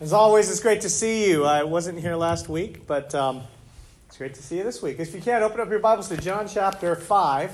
As always, it's great to see you. I wasn't here last week, but um, it's great to see you this week. If you can, open up your Bibles to John chapter 5.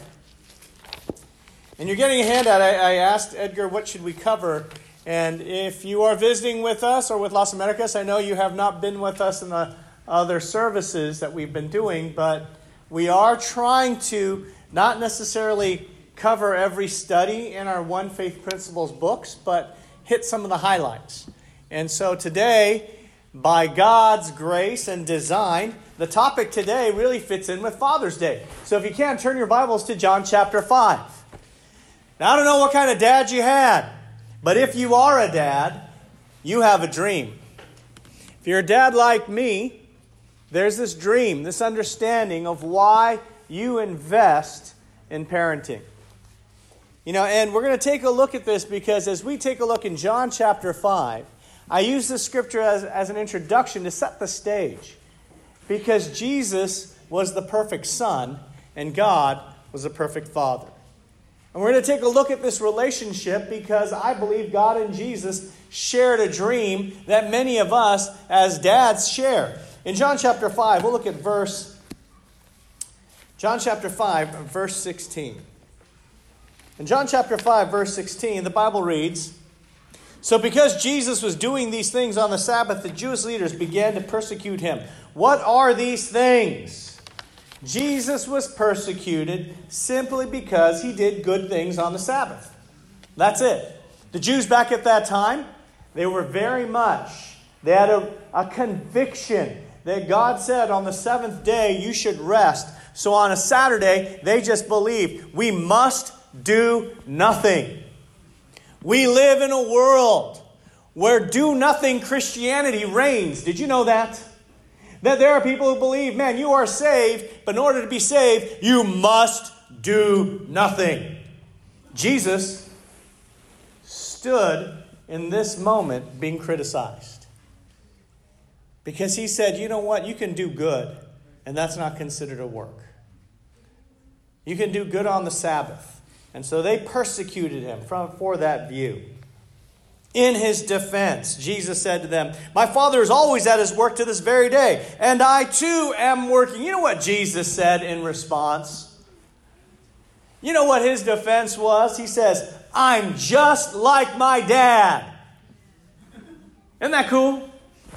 And you're getting a handout. I, I asked Edgar, what should we cover? And if you are visiting with us or with Las Americas, I know you have not been with us in the other services that we've been doing, but we are trying to not necessarily cover every study in our One Faith Principles books, but hit some of the highlights. And so today, by God's grace and design, the topic today really fits in with Father's Day. So if you can, turn your Bibles to John chapter 5. Now, I don't know what kind of dad you had, but if you are a dad, you have a dream. If you're a dad like me, there's this dream, this understanding of why you invest in parenting. You know, and we're going to take a look at this because as we take a look in John chapter 5, I use this scripture as, as an introduction to set the stage because Jesus was the perfect Son and God was the perfect Father. And we're going to take a look at this relationship because I believe God and Jesus shared a dream that many of us as dads share. In John chapter 5, we'll look at verse John chapter 5 verse 16. In John chapter 5 verse 16, the Bible reads, so, because Jesus was doing these things on the Sabbath, the Jewish leaders began to persecute him. What are these things? Jesus was persecuted simply because he did good things on the Sabbath. That's it. The Jews back at that time, they were very much, they had a, a conviction that God said on the seventh day you should rest. So on a Saturday, they just believed we must do nothing. We live in a world where do nothing Christianity reigns. Did you know that? That there are people who believe, man, you are saved, but in order to be saved, you must do nothing. Jesus stood in this moment being criticized because he said, you know what, you can do good, and that's not considered a work. You can do good on the Sabbath. And so they persecuted him from, for that view. In his defense, Jesus said to them, My Father is always at his work to this very day, and I too am working. You know what Jesus said in response? You know what his defense was? He says, I'm just like my dad. Isn't that cool?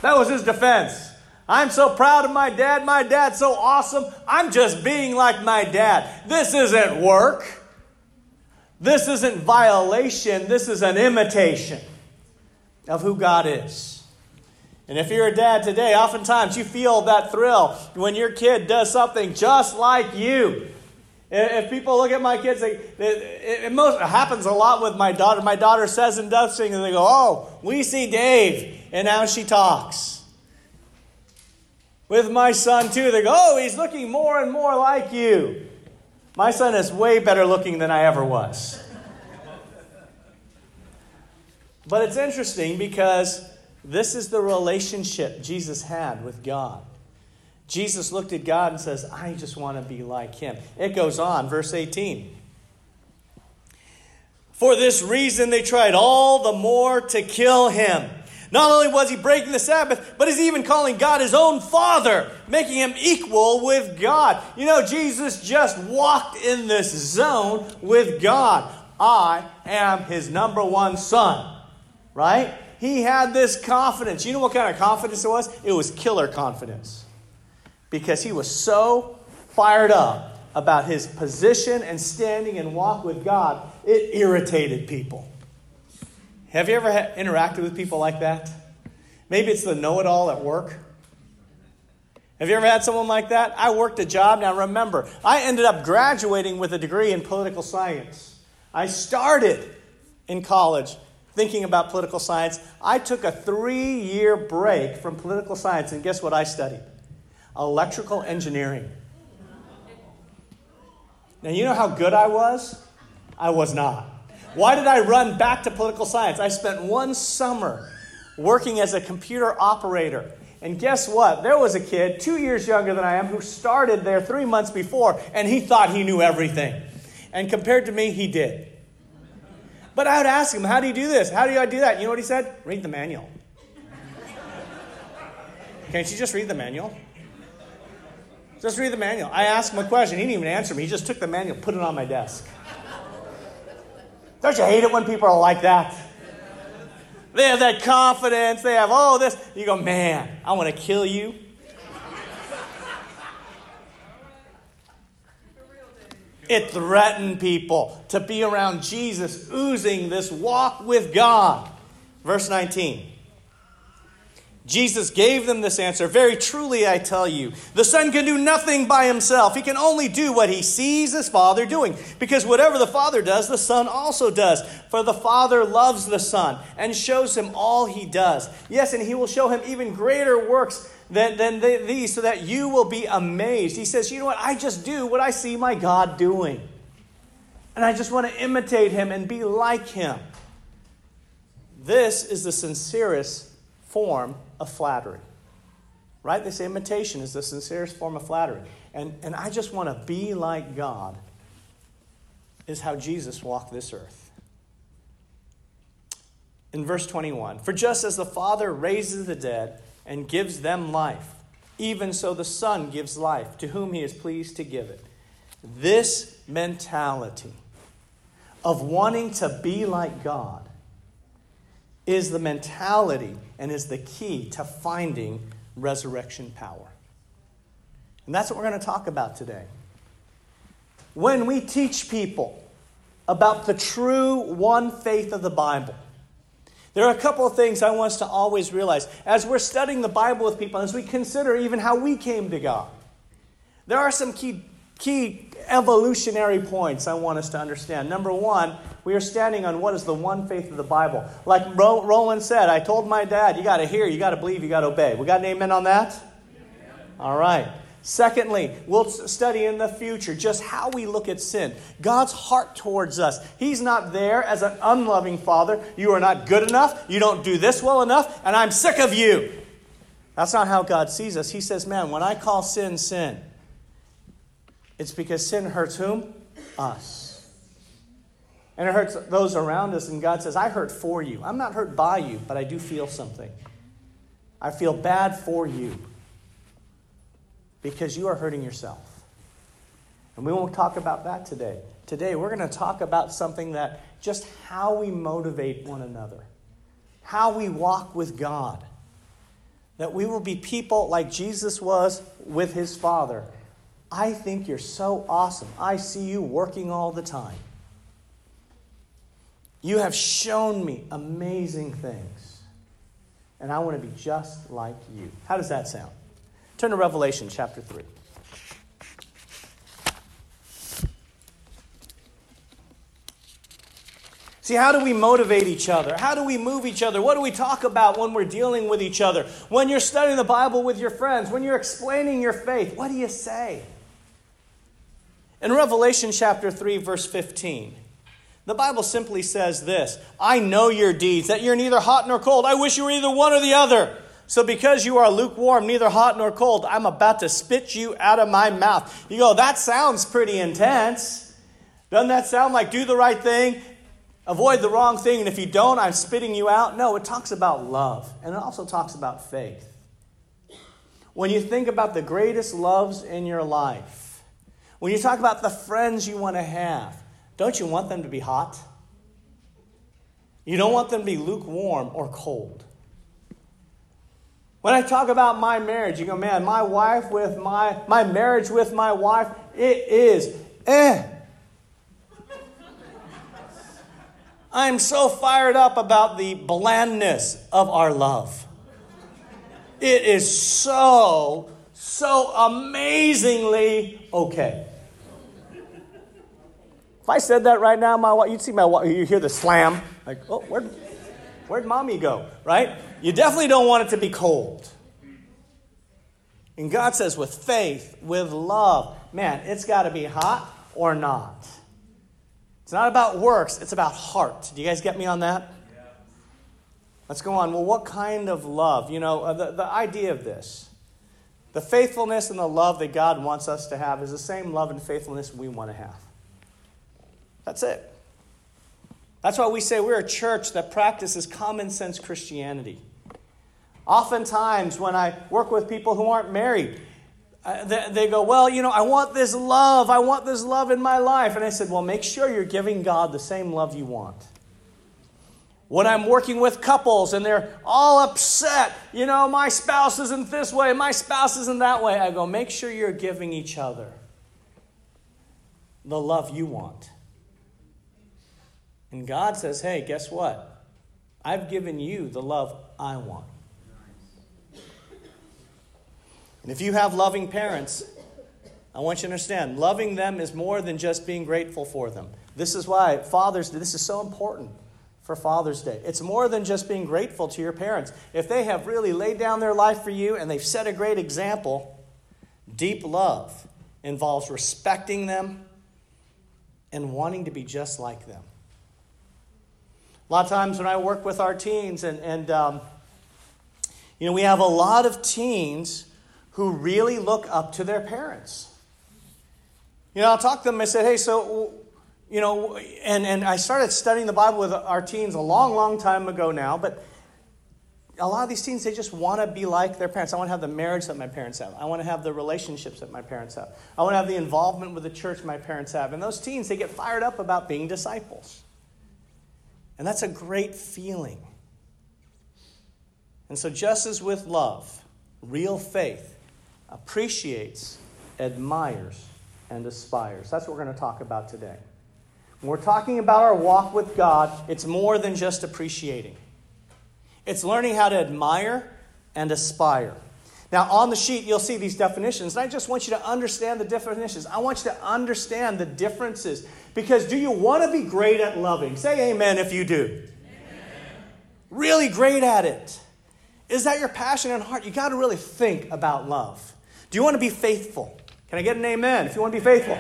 That was his defense. I'm so proud of my dad. My dad's so awesome. I'm just being like my dad. This isn't work. This isn't violation, this is an imitation of who God is. And if you're a dad today, oftentimes you feel that thrill when your kid does something just like you. If people look at my kids, they, it, it, most, it happens a lot with my daughter. My daughter says and does things, and they go, Oh, we see Dave, and now she talks. With my son, too, they go, Oh, he's looking more and more like you. My son is way better looking than I ever was. But it's interesting because this is the relationship Jesus had with God. Jesus looked at God and says, I just want to be like him. It goes on, verse 18. For this reason, they tried all the more to kill him. Not only was he breaking the Sabbath, but he's even calling God his own Father, making him equal with God. You know, Jesus just walked in this zone with God. I am his number one son, right? He had this confidence. You know what kind of confidence it was? It was killer confidence. Because he was so fired up about his position and standing and walk with God, it irritated people. Have you ever interacted with people like that? Maybe it's the know it all at work. Have you ever had someone like that? I worked a job. Now remember, I ended up graduating with a degree in political science. I started in college thinking about political science. I took a three year break from political science, and guess what I studied? Electrical engineering. Now, you know how good I was? I was not. Why did I run back to political science? I spent one summer working as a computer operator. And guess what? There was a kid two years younger than I am who started there three months before, and he thought he knew everything. And compared to me, he did. But I would ask him, How do you do this? How do I do that? You know what he said? Read the manual. Can't you just read the manual? Just read the manual. I asked him a question. He didn't even answer me. He just took the manual, put it on my desk. Don't you hate it when people are like that? They have that confidence. They have, all this. You go, man, I want to kill you. It threatened people to be around Jesus, oozing this walk with God. Verse 19. Jesus gave them this answer Very truly, I tell you, the Son can do nothing by himself. He can only do what he sees his Father doing. Because whatever the Father does, the Son also does. For the Father loves the Son and shows him all he does. Yes, and he will show him even greater works than, than these, so that you will be amazed. He says, You know what? I just do what I see my God doing. And I just want to imitate him and be like him. This is the sincerest form of flattery. Right? They say imitation is the sincerest form of flattery. And, and I just want to be like God, is how Jesus walked this earth. In verse 21, for just as the Father raises the dead and gives them life, even so the Son gives life to whom he is pleased to give it. This mentality of wanting to be like God is the mentality and is the key to finding resurrection power. And that's what we're going to talk about today. When we teach people about the true one faith of the Bible, there are a couple of things I want us to always realize as we're studying the Bible with people, as we consider even how we came to God. There are some key, key evolutionary points I want us to understand. Number one, we are standing on what is the one faith of the Bible. Like Roland said, I told my dad, you got to hear, you got to believe, you got to obey. We got an amen on that? All right. Secondly, we'll study in the future just how we look at sin. God's heart towards us. He's not there as an unloving father. You are not good enough. You don't do this well enough, and I'm sick of you. That's not how God sees us. He says, Man, when I call sin sin, it's because sin hurts whom? Us. And it hurts those around us. And God says, I hurt for you. I'm not hurt by you, but I do feel something. I feel bad for you because you are hurting yourself. And we won't talk about that today. Today, we're going to talk about something that just how we motivate one another, how we walk with God. That we will be people like Jesus was with his Father. I think you're so awesome. I see you working all the time. You have shown me amazing things, and I want to be just like you. How does that sound? Turn to Revelation chapter 3. See, how do we motivate each other? How do we move each other? What do we talk about when we're dealing with each other? When you're studying the Bible with your friends, when you're explaining your faith, what do you say? In Revelation chapter 3, verse 15, the Bible simply says this I know your deeds, that you're neither hot nor cold. I wish you were either one or the other. So, because you are lukewarm, neither hot nor cold, I'm about to spit you out of my mouth. You go, that sounds pretty intense. Doesn't that sound like do the right thing, avoid the wrong thing, and if you don't, I'm spitting you out? No, it talks about love, and it also talks about faith. When you think about the greatest loves in your life, when you talk about the friends you want to have, don't you want them to be hot? You don't want them to be lukewarm or cold. When I talk about my marriage, you go, man, my wife with my, my marriage with my wife, it is eh. I'm so fired up about the blandness of our love. It is so, so amazingly okay. If I said that right now, my you'd see my you hear the slam, like, oh, where'd, where'd mommy go, right? You definitely don't want it to be cold. And God says, with faith, with love, man, it's got to be hot or not. It's not about works, it's about heart. Do you guys get me on that? Let's go on. Well, what kind of love? You know, uh, the, the idea of this, the faithfulness and the love that God wants us to have is the same love and faithfulness we want to have. That's it. That's why we say we're a church that practices common sense Christianity. Oftentimes, when I work with people who aren't married, uh, they, they go, Well, you know, I want this love. I want this love in my life. And I said, Well, make sure you're giving God the same love you want. When I'm working with couples and they're all upset, you know, my spouse isn't this way, my spouse isn't that way, I go, Make sure you're giving each other the love you want. And God says, Hey, guess what? I've given you the love I want. And if you have loving parents, I want you to understand loving them is more than just being grateful for them. This is why Father's Day, this is so important for Father's Day. It's more than just being grateful to your parents. If they have really laid down their life for you and they've set a great example, deep love involves respecting them and wanting to be just like them. A lot of times when I work with our teens, and, and um, you know, we have a lot of teens who really look up to their parents. You know, I'll talk to them. I said, hey, so, you know, and, and I started studying the Bible with our teens a long, long time ago now, but a lot of these teens, they just want to be like their parents. I want to have the marriage that my parents have. I want to have the relationships that my parents have. I want to have the involvement with the church my parents have. And those teens, they get fired up about being disciples. And that's a great feeling. And so, just as with love, real faith appreciates, admires, and aspires. That's what we're going to talk about today. When we're talking about our walk with God, it's more than just appreciating, it's learning how to admire and aspire. Now, on the sheet, you'll see these definitions, and I just want you to understand the definitions. I want you to understand the differences. Because do you want to be great at loving? Say amen if you do. Amen. Really great at it. Is that your passion and heart? You got to really think about love. Do you want to be faithful? Can I get an amen if you want to be faithful?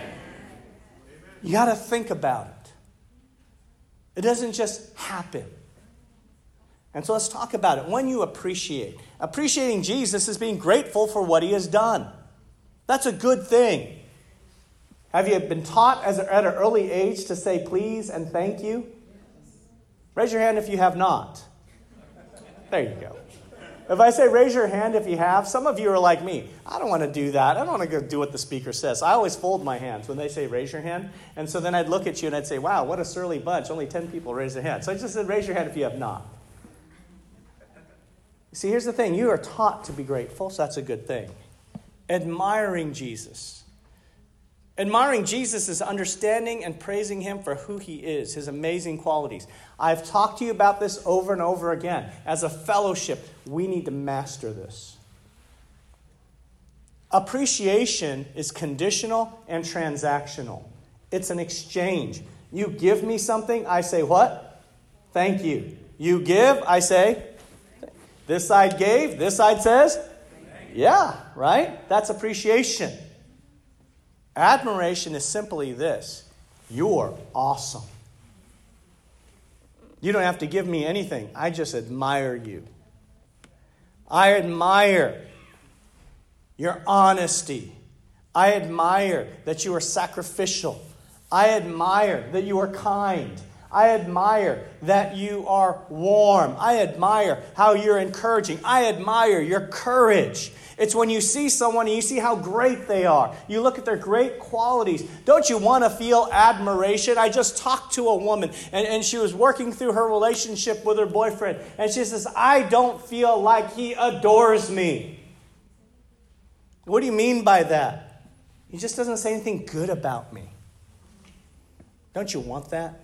You got to think about it. It doesn't just happen. And so let's talk about it. When you appreciate, appreciating Jesus is being grateful for what he has done. That's a good thing. Have you been taught as a, at an early age to say please and thank you? Raise your hand if you have not. There you go. If I say raise your hand if you have, some of you are like me. I don't want to do that. I don't want to go do what the speaker says. I always fold my hands when they say raise your hand. And so then I'd look at you and I'd say, wow, what a surly bunch. Only 10 people raise their hand. So I just said raise your hand if you have not. See, here's the thing you are taught to be grateful, so that's a good thing. Admiring Jesus. Admiring Jesus is understanding and praising him for who he is, his amazing qualities. I've talked to you about this over and over again. As a fellowship, we need to master this. Appreciation is conditional and transactional, it's an exchange. You give me something, I say, What? Thank you. You give, I say, This side gave, this side says, Yeah, right? That's appreciation. Admiration is simply this you're awesome. You don't have to give me anything, I just admire you. I admire your honesty. I admire that you are sacrificial. I admire that you are kind. I admire that you are warm. I admire how you're encouraging. I admire your courage. It's when you see someone and you see how great they are. You look at their great qualities. Don't you want to feel admiration? I just talked to a woman and, and she was working through her relationship with her boyfriend. And she says, I don't feel like he adores me. What do you mean by that? He just doesn't say anything good about me. Don't you want that?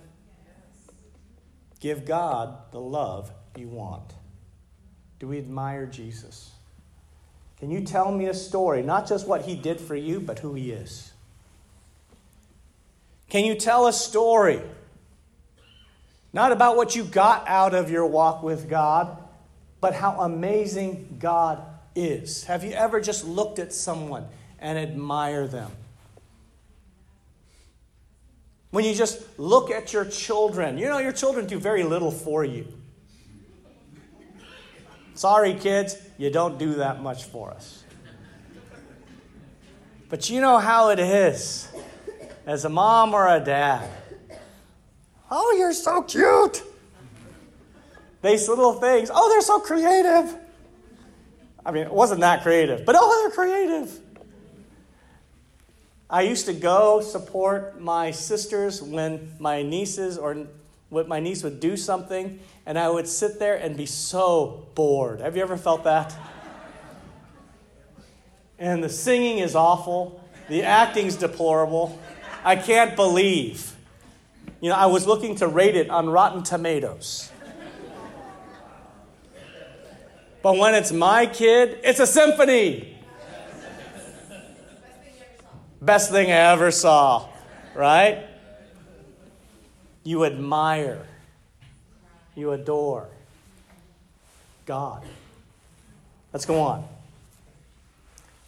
Give God the love you want. Do we admire Jesus? Can you tell me a story, not just what he did for you, but who he is? Can you tell a story, not about what you got out of your walk with God, but how amazing God is? Have you ever just looked at someone and admire them? When you just look at your children, you know, your children do very little for you. Sorry, kids, you don't do that much for us. But you know how it is as a mom or a dad. Oh, you're so cute. These little things. Oh, they're so creative. I mean, it wasn't that creative, but oh, they're creative. I used to go support my sisters when my nieces or when my niece would do something, and I would sit there and be so bored. Have you ever felt that? And the singing is awful, the acting's deplorable. I can't believe. You know, I was looking to rate it on Rotten Tomatoes. But when it's my kid, it's a symphony. Best thing I ever saw, right? You admire, you adore God. Let's go on.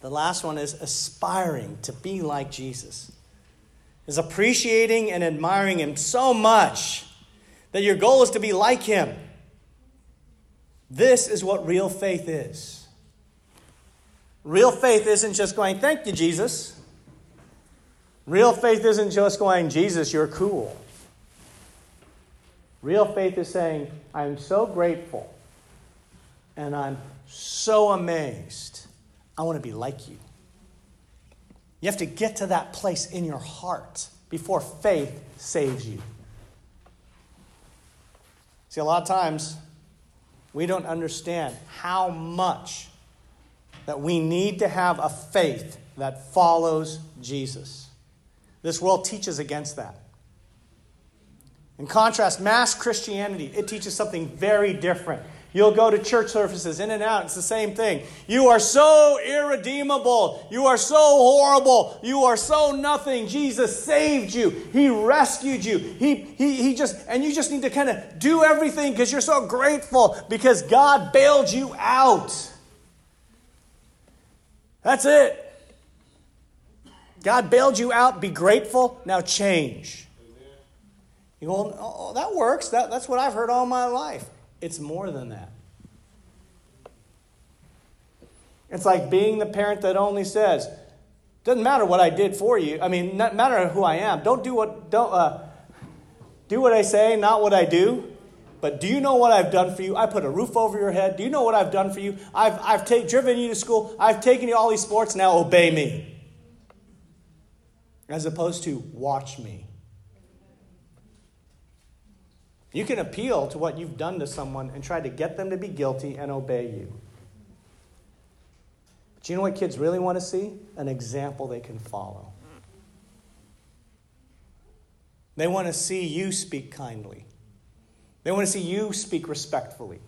The last one is aspiring to be like Jesus. Is appreciating and admiring him so much that your goal is to be like him. This is what real faith is. Real faith isn't just going, Thank you, Jesus. Real faith isn't just going, Jesus, you're cool. Real faith is saying, I'm so grateful and I'm so amazed. I want to be like you. You have to get to that place in your heart before faith saves you. See, a lot of times we don't understand how much that we need to have a faith that follows Jesus. This world teaches against that. In contrast, mass Christianity, it teaches something very different. You'll go to church services in and out. It's the same thing. You are so irredeemable. You are so horrible. You are so nothing. Jesus saved you. He rescued you. He, he, he just, and you just need to kind of do everything because you're so grateful because God bailed you out. That's it. God bailed you out. Be grateful. Now change. You go, oh, that works. That, that's what I've heard all my life. It's more than that. It's like being the parent that only says, doesn't matter what I did for you. I mean, not matter who I am. Don't do what don't uh, do what I say, not what I do. But do you know what I've done for you? I put a roof over your head. Do you know what I've done for you? I've, I've driven you to school. I've taken you all these sports. Now obey me. As opposed to watch me. You can appeal to what you've done to someone and try to get them to be guilty and obey you. But you know what kids really want to see? An example they can follow. They want to see you speak kindly. They want to see you speak respectfully.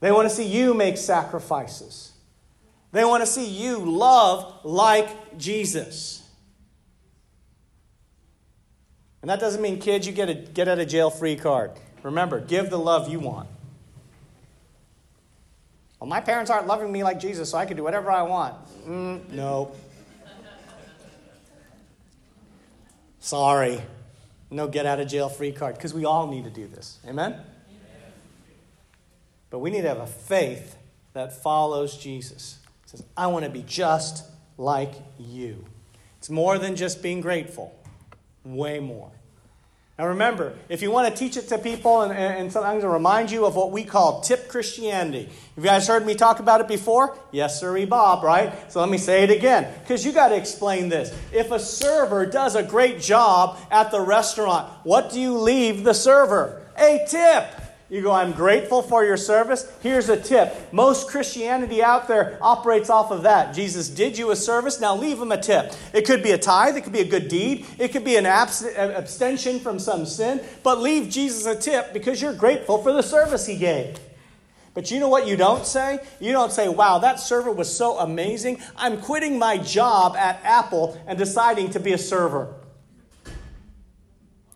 They want to see you make sacrifices. They want to see you love like Jesus. And that doesn't mean, kids, you get a get out of jail free card. Remember, give the love you want. Well, my parents aren't loving me like Jesus, so I can do whatever I want. Mm, no. Sorry. No get out of jail free card, because we all need to do this. Amen? But we need to have a faith that follows Jesus. It says, I want to be just like you. It's more than just being grateful. Way more. Now remember, if you want to teach it to people and, and so I'm going to remind you of what we call tip Christianity. Have you guys heard me talk about it before? Yes, sir, Bob, right? So let me say it again, because you got to explain this. If a server does a great job at the restaurant, what do you leave the server? A tip. You go, I'm grateful for your service. Here's a tip. Most Christianity out there operates off of that. Jesus did you a service, now leave him a tip. It could be a tithe, it could be a good deed, it could be an abstention from some sin, but leave Jesus a tip because you're grateful for the service he gave. But you know what you don't say? You don't say, wow, that server was so amazing. I'm quitting my job at Apple and deciding to be a server.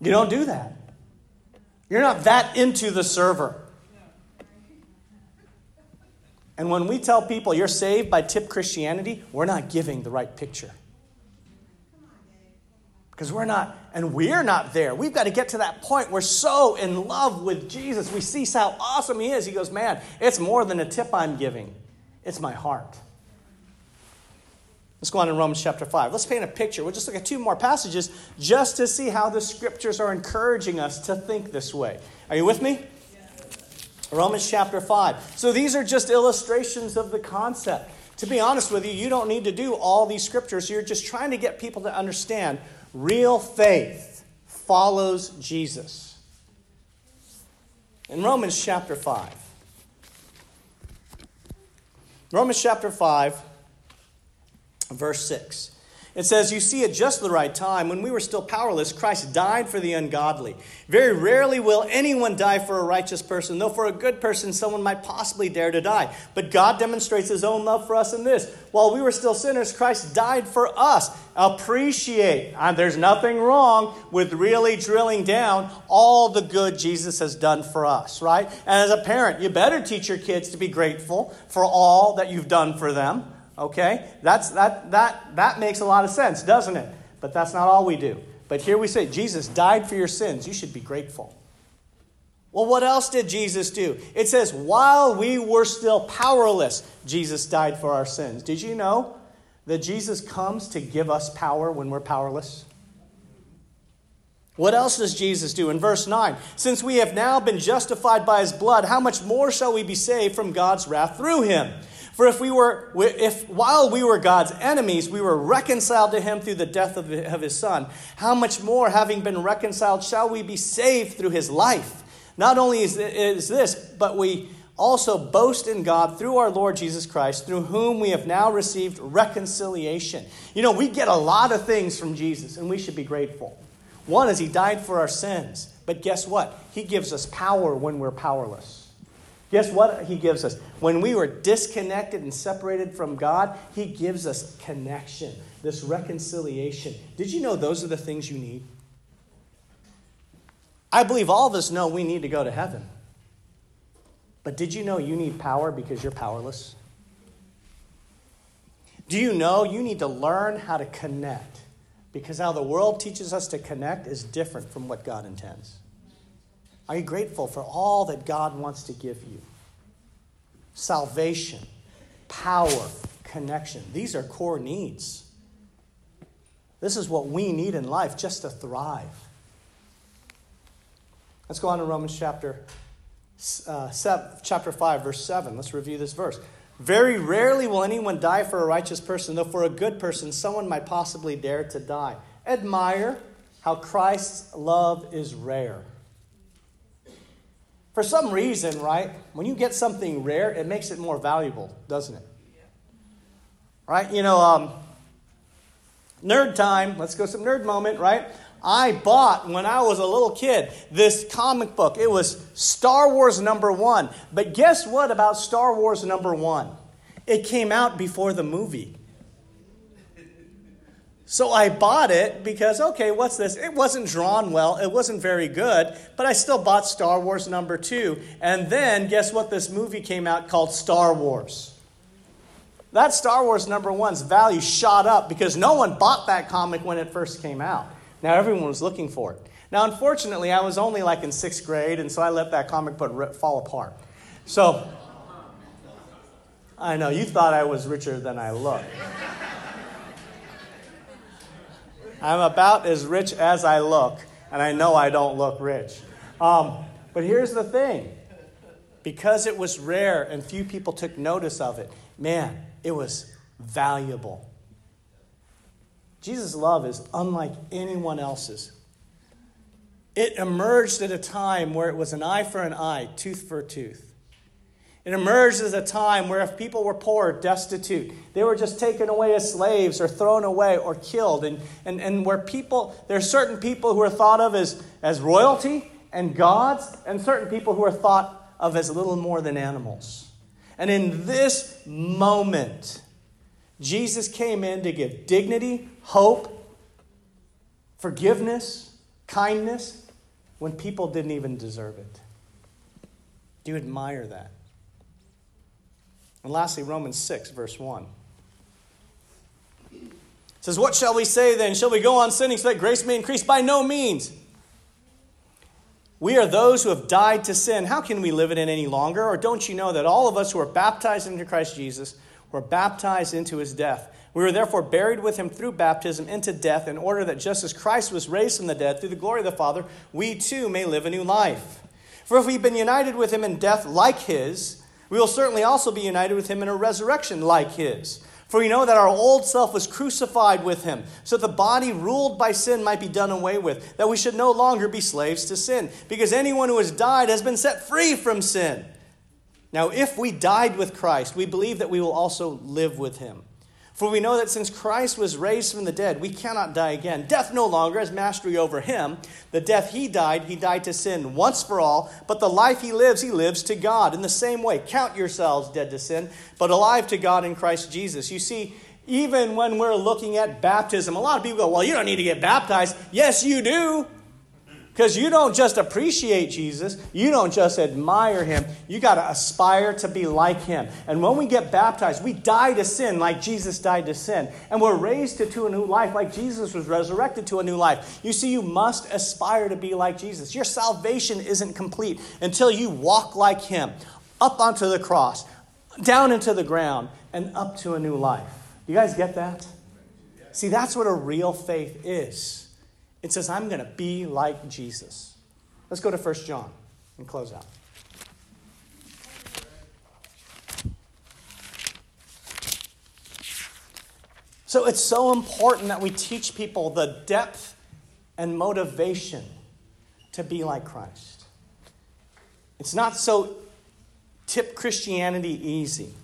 You don't do that. You're not that into the server. And when we tell people you're saved by tip Christianity, we're not giving the right picture. Because we're not, and we're not there. We've got to get to that point. We're so in love with Jesus. We see how awesome He is. He goes, Man, it's more than a tip I'm giving, it's my heart. Let's go on in Romans chapter 5. Let's paint a picture. We'll just look at two more passages just to see how the scriptures are encouraging us to think this way. Are you with me? Romans chapter 5. So these are just illustrations of the concept. To be honest with you, you don't need to do all these scriptures. You're just trying to get people to understand real faith follows Jesus. In Romans chapter 5, Romans chapter 5, verse 6. It says, You see, at just the right time, when we were still powerless, Christ died for the ungodly. Very rarely will anyone die for a righteous person, though for a good person, someone might possibly dare to die. But God demonstrates his own love for us in this. While we were still sinners, Christ died for us. Appreciate. Uh, there's nothing wrong with really drilling down all the good Jesus has done for us, right? And as a parent, you better teach your kids to be grateful for all that you've done for them Okay? That's, that, that, that makes a lot of sense, doesn't it? But that's not all we do. But here we say, Jesus died for your sins. You should be grateful. Well, what else did Jesus do? It says, while we were still powerless, Jesus died for our sins. Did you know that Jesus comes to give us power when we're powerless? What else does Jesus do? In verse 9, since we have now been justified by his blood, how much more shall we be saved from God's wrath through him? For if we were, if while we were God's enemies, we were reconciled to him through the death of, of his son, how much more, having been reconciled, shall we be saved through his life? Not only is, is this, but we also boast in God through our Lord Jesus Christ, through whom we have now received reconciliation. You know, we get a lot of things from Jesus, and we should be grateful. One is he died for our sins, but guess what? He gives us power when we're powerless. Guess what He gives us? When we were disconnected and separated from God, He gives us connection, this reconciliation. Did you know those are the things you need? I believe all of us know we need to go to heaven. But did you know you need power because you're powerless? Do you know you need to learn how to connect? Because how the world teaches us to connect is different from what God intends. Are you grateful for all that God wants to give you? Salvation, power, connection. These are core needs. This is what we need in life just to thrive. Let's go on to Romans chapter, uh, seven, chapter 5, verse 7. Let's review this verse. Very rarely will anyone die for a righteous person, though for a good person, someone might possibly dare to die. Admire how Christ's love is rare. For some reason, right, when you get something rare, it makes it more valuable, doesn't it? Right? You know, um, nerd time. Let's go some nerd moment, right? I bought when I was a little kid this comic book. It was Star Wars number one. But guess what about Star Wars number one? It came out before the movie. So I bought it because, okay, what's this? It wasn't drawn well, it wasn't very good, but I still bought Star Wars number two. And then, guess what? This movie came out called Star Wars. That Star Wars number one's value shot up because no one bought that comic when it first came out. Now everyone was looking for it. Now, unfortunately, I was only like in sixth grade, and so I let that comic book fall apart. So, I know, you thought I was richer than I look. I'm about as rich as I look, and I know I don't look rich. Um, but here's the thing because it was rare and few people took notice of it, man, it was valuable. Jesus' love is unlike anyone else's. It emerged at a time where it was an eye for an eye, tooth for a tooth. It emerged as a time where if people were poor, destitute, they were just taken away as slaves or thrown away or killed. And, and, and where people, there are certain people who are thought of as, as royalty and gods, and certain people who are thought of as little more than animals. And in this moment, Jesus came in to give dignity, hope, forgiveness, kindness, when people didn't even deserve it. Do you admire that? And lastly, Romans 6, verse 1. It says, What shall we say then? Shall we go on sinning so that grace may increase? By no means. We are those who have died to sin. How can we live it in any longer? Or don't you know that all of us who are baptized into Christ Jesus were baptized into his death? We were therefore buried with him through baptism into death, in order that just as Christ was raised from the dead through the glory of the Father, we too may live a new life. For if we've been united with him in death like his, we will certainly also be united with him in a resurrection like his. For we know that our old self was crucified with him, so that the body ruled by sin might be done away with, that we should no longer be slaves to sin, because anyone who has died has been set free from sin. Now, if we died with Christ, we believe that we will also live with him. For we know that since Christ was raised from the dead, we cannot die again. Death no longer has mastery over him. The death he died, he died to sin once for all, but the life he lives, he lives to God. In the same way, count yourselves dead to sin, but alive to God in Christ Jesus. You see, even when we're looking at baptism, a lot of people go, Well, you don't need to get baptized. Yes, you do. Because you don't just appreciate Jesus, you don't just admire him, you got to aspire to be like him. And when we get baptized, we die to sin like Jesus died to sin. And we're raised to, to a new life like Jesus was resurrected to a new life. You see, you must aspire to be like Jesus. Your salvation isn't complete until you walk like him, up onto the cross, down into the ground, and up to a new life. You guys get that? See, that's what a real faith is. It says, I'm going to be like Jesus. Let's go to 1 John and close out. So it's so important that we teach people the depth and motivation to be like Christ. It's not so tip Christianity easy.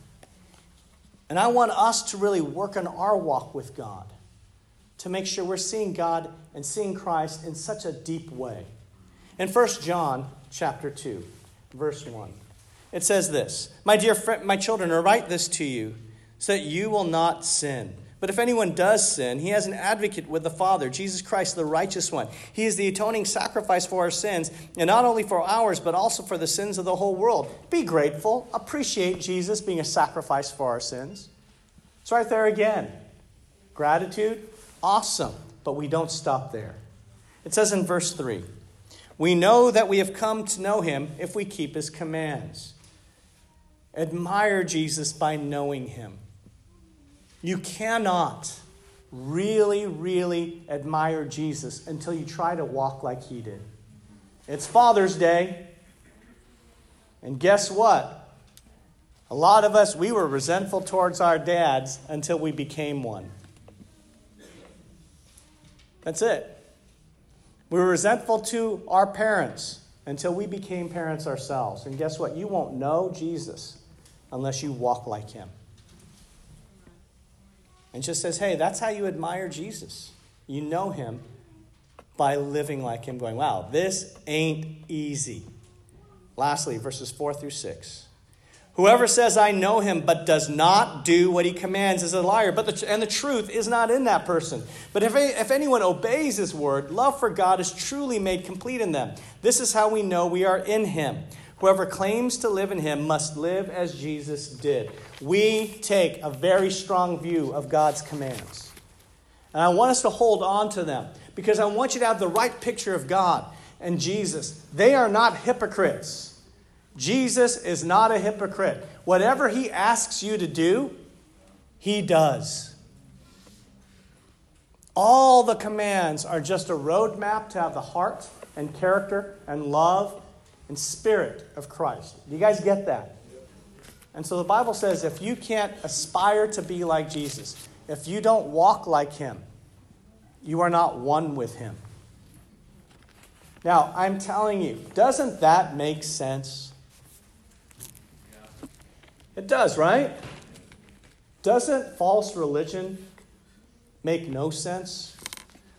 And I want us to really work on our walk with God to make sure we're seeing God and seeing Christ in such a deep way. In 1 John chapter 2, verse 1, it says this My dear friend, my children, I write this to you so that you will not sin. But if anyone does sin, he has an advocate with the Father, Jesus Christ, the righteous one. He is the atoning sacrifice for our sins, and not only for ours, but also for the sins of the whole world. Be grateful. Appreciate Jesus being a sacrifice for our sins. It's right there again. Gratitude, Awesome, but we don't stop there. It says in verse 3 We know that we have come to know him if we keep his commands. Admire Jesus by knowing him. You cannot really, really admire Jesus until you try to walk like he did. It's Father's Day. And guess what? A lot of us, we were resentful towards our dads until we became one. That's it. We were resentful to our parents until we became parents ourselves. And guess what? You won't know Jesus unless you walk like him. And just says, hey, that's how you admire Jesus. You know him by living like him, going, wow, this ain't easy. Lastly, verses 4 through 6. Whoever says, I know him, but does not do what he commands is a liar. But the, and the truth is not in that person. But if, if anyone obeys his word, love for God is truly made complete in them. This is how we know we are in him. Whoever claims to live in him must live as Jesus did. We take a very strong view of God's commands. And I want us to hold on to them because I want you to have the right picture of God and Jesus. They are not hypocrites. Jesus is not a hypocrite. Whatever he asks you to do, he does. All the commands are just a roadmap to have the heart and character and love and spirit of Christ. Do you guys get that? And so the Bible says if you can't aspire to be like Jesus, if you don't walk like him, you are not one with him. Now, I'm telling you, doesn't that make sense? It does, right? Doesn't false religion make no sense?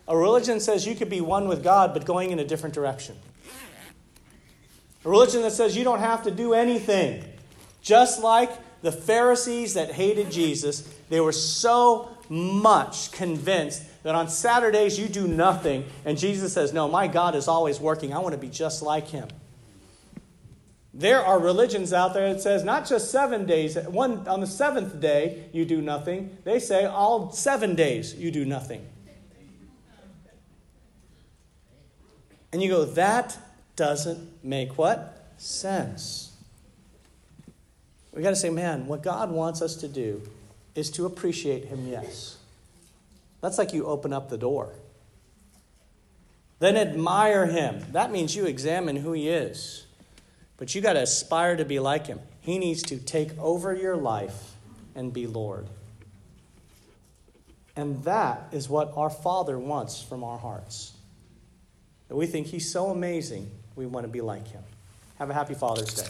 A religion says you could be one with God, but going in a different direction. A religion that says you don't have to do anything. Just like the Pharisees that hated Jesus, they were so much convinced that on Saturdays you do nothing, and Jesus says, No, my God is always working. I want to be just like him. There are religions out there that says not just seven days, one on the seventh day you do nothing. They say all seven days you do nothing. And you go, that doesn't make what? Sense. We got to say, man, what God wants us to do is to appreciate Him, yes. That's like you open up the door. Then admire Him. That means you examine who He is. But you got to aspire to be like him. He needs to take over your life and be Lord. And that is what our Father wants from our hearts. That we think He's so amazing, we want to be like Him. Have a happy Father's Day.